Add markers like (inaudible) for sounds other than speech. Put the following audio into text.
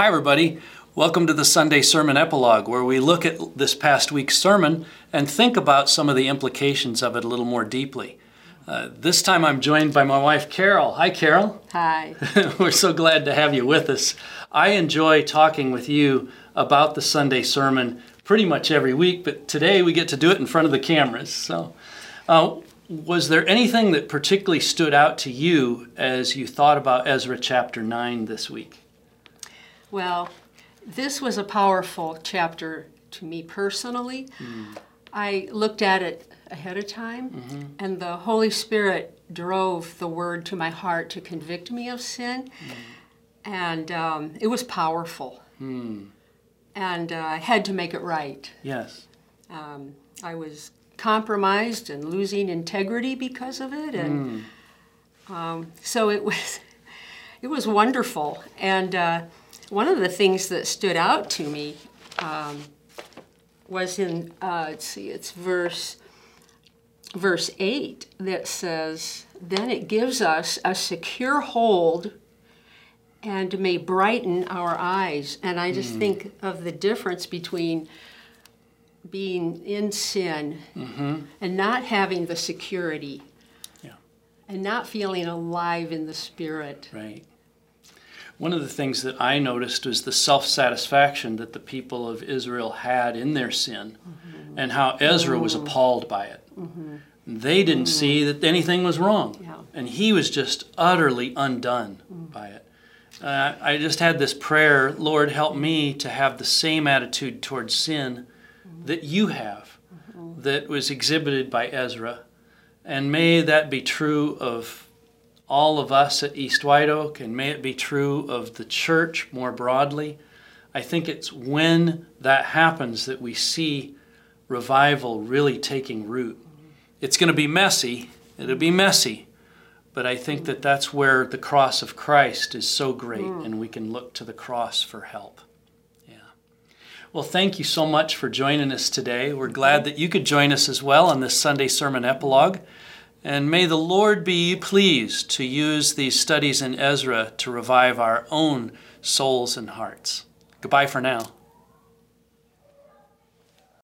Hi, everybody. Welcome to the Sunday Sermon Epilogue, where we look at this past week's sermon and think about some of the implications of it a little more deeply. Uh, this time I'm joined by my wife, Carol. Hi, Carol. Hi. (laughs) We're so glad to have you with us. I enjoy talking with you about the Sunday sermon pretty much every week, but today we get to do it in front of the cameras. So, uh, was there anything that particularly stood out to you as you thought about Ezra chapter 9 this week? Well, this was a powerful chapter to me personally. Mm. I looked at it ahead of time, mm-hmm. and the Holy Spirit drove the word to my heart to convict me of sin, mm. and um, it was powerful. Mm. And uh, I had to make it right. Yes. Um, I was compromised and losing integrity because of it, and mm. um, so it was. (laughs) It was wonderful, and uh, one of the things that stood out to me um, was in, uh, let's see, it's verse, verse 8 that says, Then it gives us a secure hold and may brighten our eyes. And I just mm. think of the difference between being in sin mm-hmm. and not having the security yeah. and not feeling alive in the spirit. Right. One of the things that I noticed was the self satisfaction that the people of Israel had in their sin mm-hmm. and how Ezra was mm-hmm. appalled by it. Mm-hmm. They didn't mm-hmm. see that anything was wrong. Yeah. And he was just utterly undone mm. by it. Uh, I just had this prayer Lord, help me to have the same attitude towards sin mm-hmm. that you have, mm-hmm. that was exhibited by Ezra. And may that be true of all of us at East White Oak, and may it be true of the church more broadly. I think it's when that happens that we see revival really taking root. It's going to be messy, it'll be messy, but I think that that's where the cross of Christ is so great, mm. and we can look to the cross for help. Yeah. Well, thank you so much for joining us today. We're glad that you could join us as well on this Sunday Sermon Epilogue. And may the Lord be pleased to use these studies in Ezra to revive our own souls and hearts. Goodbye for now.